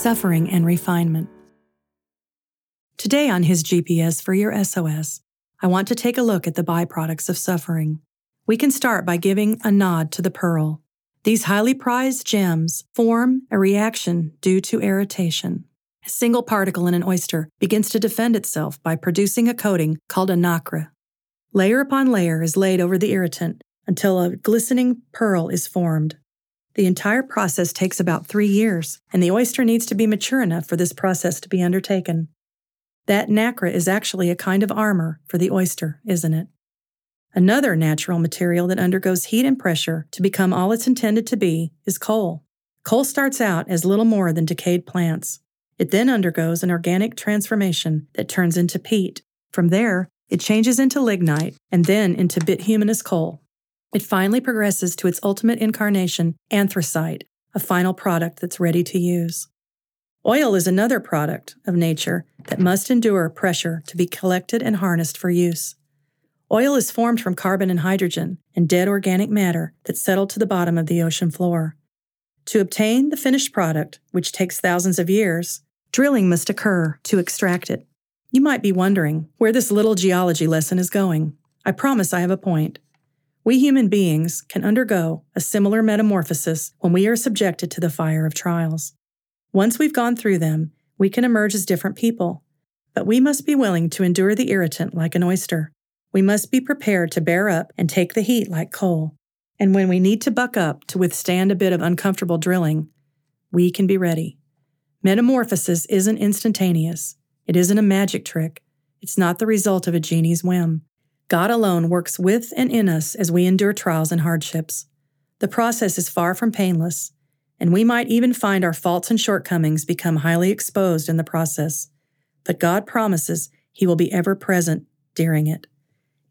suffering and refinement. Today on his GPS for your SOS, I want to take a look at the byproducts of suffering. We can start by giving a nod to the pearl. These highly prized gems form a reaction due to irritation. A single particle in an oyster begins to defend itself by producing a coating called a nacre. Layer upon layer is laid over the irritant until a glistening pearl is formed. The entire process takes about three years, and the oyster needs to be mature enough for this process to be undertaken. That nacre is actually a kind of armor for the oyster, isn't it? Another natural material that undergoes heat and pressure to become all it's intended to be is coal. Coal starts out as little more than decayed plants. It then undergoes an organic transformation that turns into peat. From there, it changes into lignite and then into bituminous coal. It finally progresses to its ultimate incarnation, anthracite, a final product that's ready to use. Oil is another product of nature that must endure pressure to be collected and harnessed for use. Oil is formed from carbon and hydrogen and dead organic matter that settle to the bottom of the ocean floor. To obtain the finished product, which takes thousands of years, drilling must occur to extract it. You might be wondering where this little geology lesson is going. I promise I have a point. We human beings can undergo a similar metamorphosis when we are subjected to the fire of trials. Once we've gone through them, we can emerge as different people, but we must be willing to endure the irritant like an oyster. We must be prepared to bear up and take the heat like coal. And when we need to buck up to withstand a bit of uncomfortable drilling, we can be ready. Metamorphosis isn't instantaneous. It isn't a magic trick. It's not the result of a genie's whim. God alone works with and in us as we endure trials and hardships. The process is far from painless, and we might even find our faults and shortcomings become highly exposed in the process. But God promises He will be ever present during it.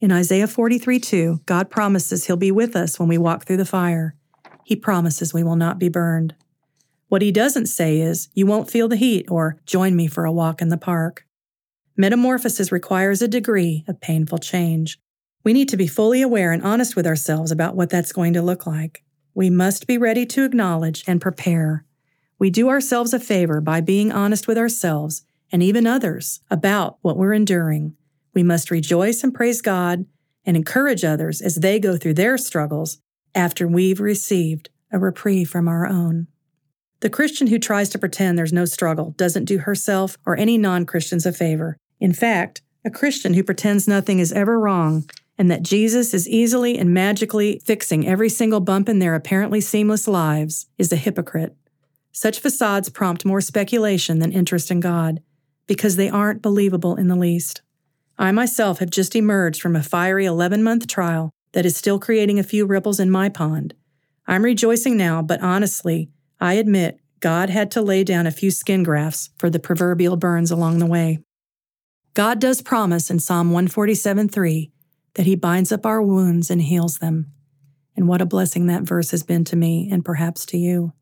In Isaiah 43 2, God promises He'll be with us when we walk through the fire. He promises we will not be burned. What He doesn't say is, You won't feel the heat, or Join me for a walk in the park. Metamorphosis requires a degree of painful change. We need to be fully aware and honest with ourselves about what that's going to look like. We must be ready to acknowledge and prepare. We do ourselves a favor by being honest with ourselves and even others about what we're enduring we must rejoice and praise God and encourage others as they go through their struggles after we've received a reprieve from our own. The Christian who tries to pretend there's no struggle doesn't do herself or any non Christians a favor. In fact, a Christian who pretends nothing is ever wrong and that Jesus is easily and magically fixing every single bump in their apparently seamless lives is a hypocrite. Such facades prompt more speculation than interest in God because they aren't believable in the least. I myself have just emerged from a fiery 11 month trial that is still creating a few ripples in my pond. I'm rejoicing now, but honestly, I admit God had to lay down a few skin grafts for the proverbial burns along the way. God does promise in Psalm 147 3 that He binds up our wounds and heals them. And what a blessing that verse has been to me and perhaps to you.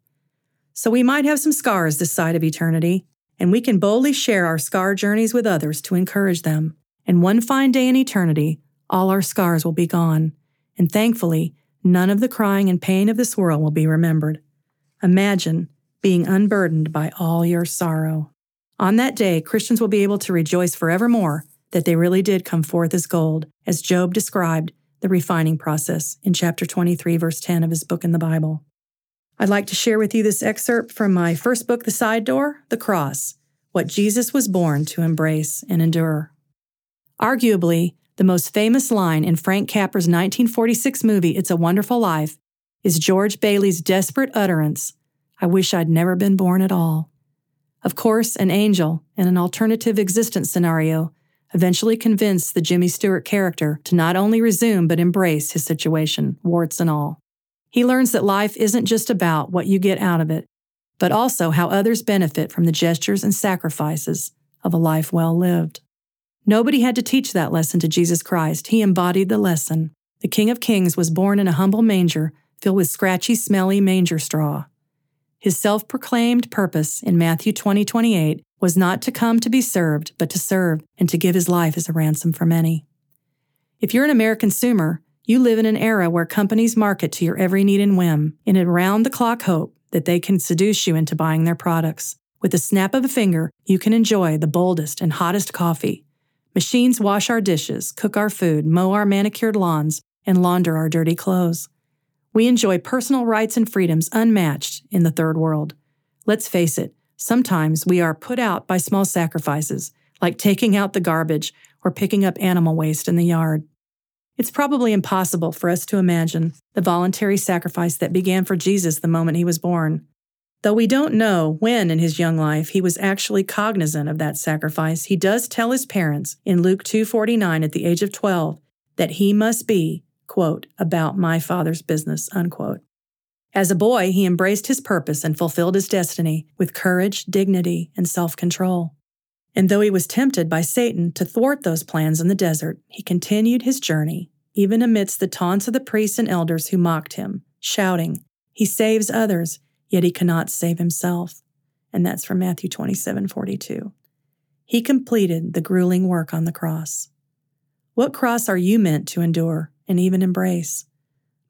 So we might have some scars this side of eternity, and we can boldly share our scar journeys with others to encourage them. And one fine day in eternity, all our scars will be gone, and thankfully, none of the crying and pain of this world will be remembered. Imagine being unburdened by all your sorrow. On that day, Christians will be able to rejoice forevermore that they really did come forth as gold, as Job described the refining process in chapter 23, verse 10 of his book in the Bible. I'd like to share with you this excerpt from my first book, The Side Door The Cross What Jesus Was Born to Embrace and Endure. Arguably, the most famous line in Frank Capra's 1946 movie It's a Wonderful Life is George Bailey's desperate utterance I wish I'd never been born at all. Of course, an angel, in an alternative existence scenario, eventually convinced the Jimmy Stewart character to not only resume but embrace his situation, warts and all. He learns that life isn't just about what you get out of it, but also how others benefit from the gestures and sacrifices of a life well lived. Nobody had to teach that lesson to Jesus Christ. He embodied the lesson. The King of Kings was born in a humble manger filled with scratchy, smelly manger straw. His self proclaimed purpose in Matthew 20 28 was not to come to be served, but to serve and to give his life as a ransom for many. If you're an American consumer, you live in an era where companies market to your every need and whim in a round the clock hope that they can seduce you into buying their products. With the snap of a finger, you can enjoy the boldest and hottest coffee. Machines wash our dishes, cook our food, mow our manicured lawns, and launder our dirty clothes. We enjoy personal rights and freedoms unmatched in the third world. Let's face it, sometimes we are put out by small sacrifices, like taking out the garbage or picking up animal waste in the yard. It's probably impossible for us to imagine the voluntary sacrifice that began for Jesus the moment he was born. Though we don't know when in his young life he was actually cognizant of that sacrifice, he does tell his parents in Luke 2:49 at the age of 12 that he must be, quote, about my father's business, unquote. As a boy, he embraced his purpose and fulfilled his destiny with courage, dignity, and self-control. And though he was tempted by Satan to thwart those plans in the desert, he continued his journey, even amidst the taunts of the priests and elders who mocked him, shouting, He saves others, yet he cannot save himself. And that's from Matthew 27 42. He completed the grueling work on the cross. What cross are you meant to endure and even embrace?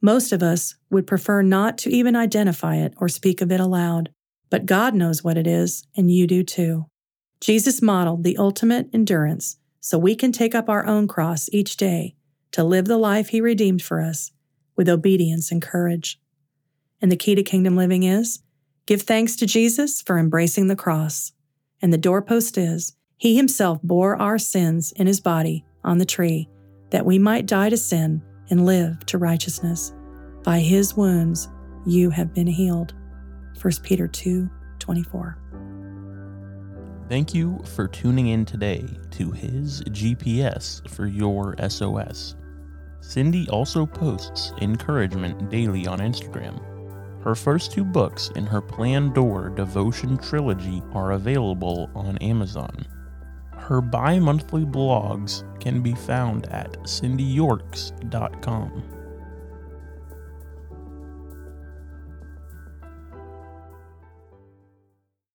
Most of us would prefer not to even identify it or speak of it aloud, but God knows what it is, and you do too. Jesus modeled the ultimate endurance so we can take up our own cross each day to live the life He redeemed for us with obedience and courage. And the key to kingdom living is give thanks to Jesus for embracing the cross. And the doorpost is He Himself bore our sins in His body on the tree that we might die to sin and live to righteousness. By His wounds you have been healed. 1 Peter 2 24. Thank you for tuning in today to his GPS for your SOS. Cindy also posts encouragement daily on Instagram. Her first two books in her Plan Door Devotion trilogy are available on Amazon. Her bi monthly blogs can be found at cindyyorks.com.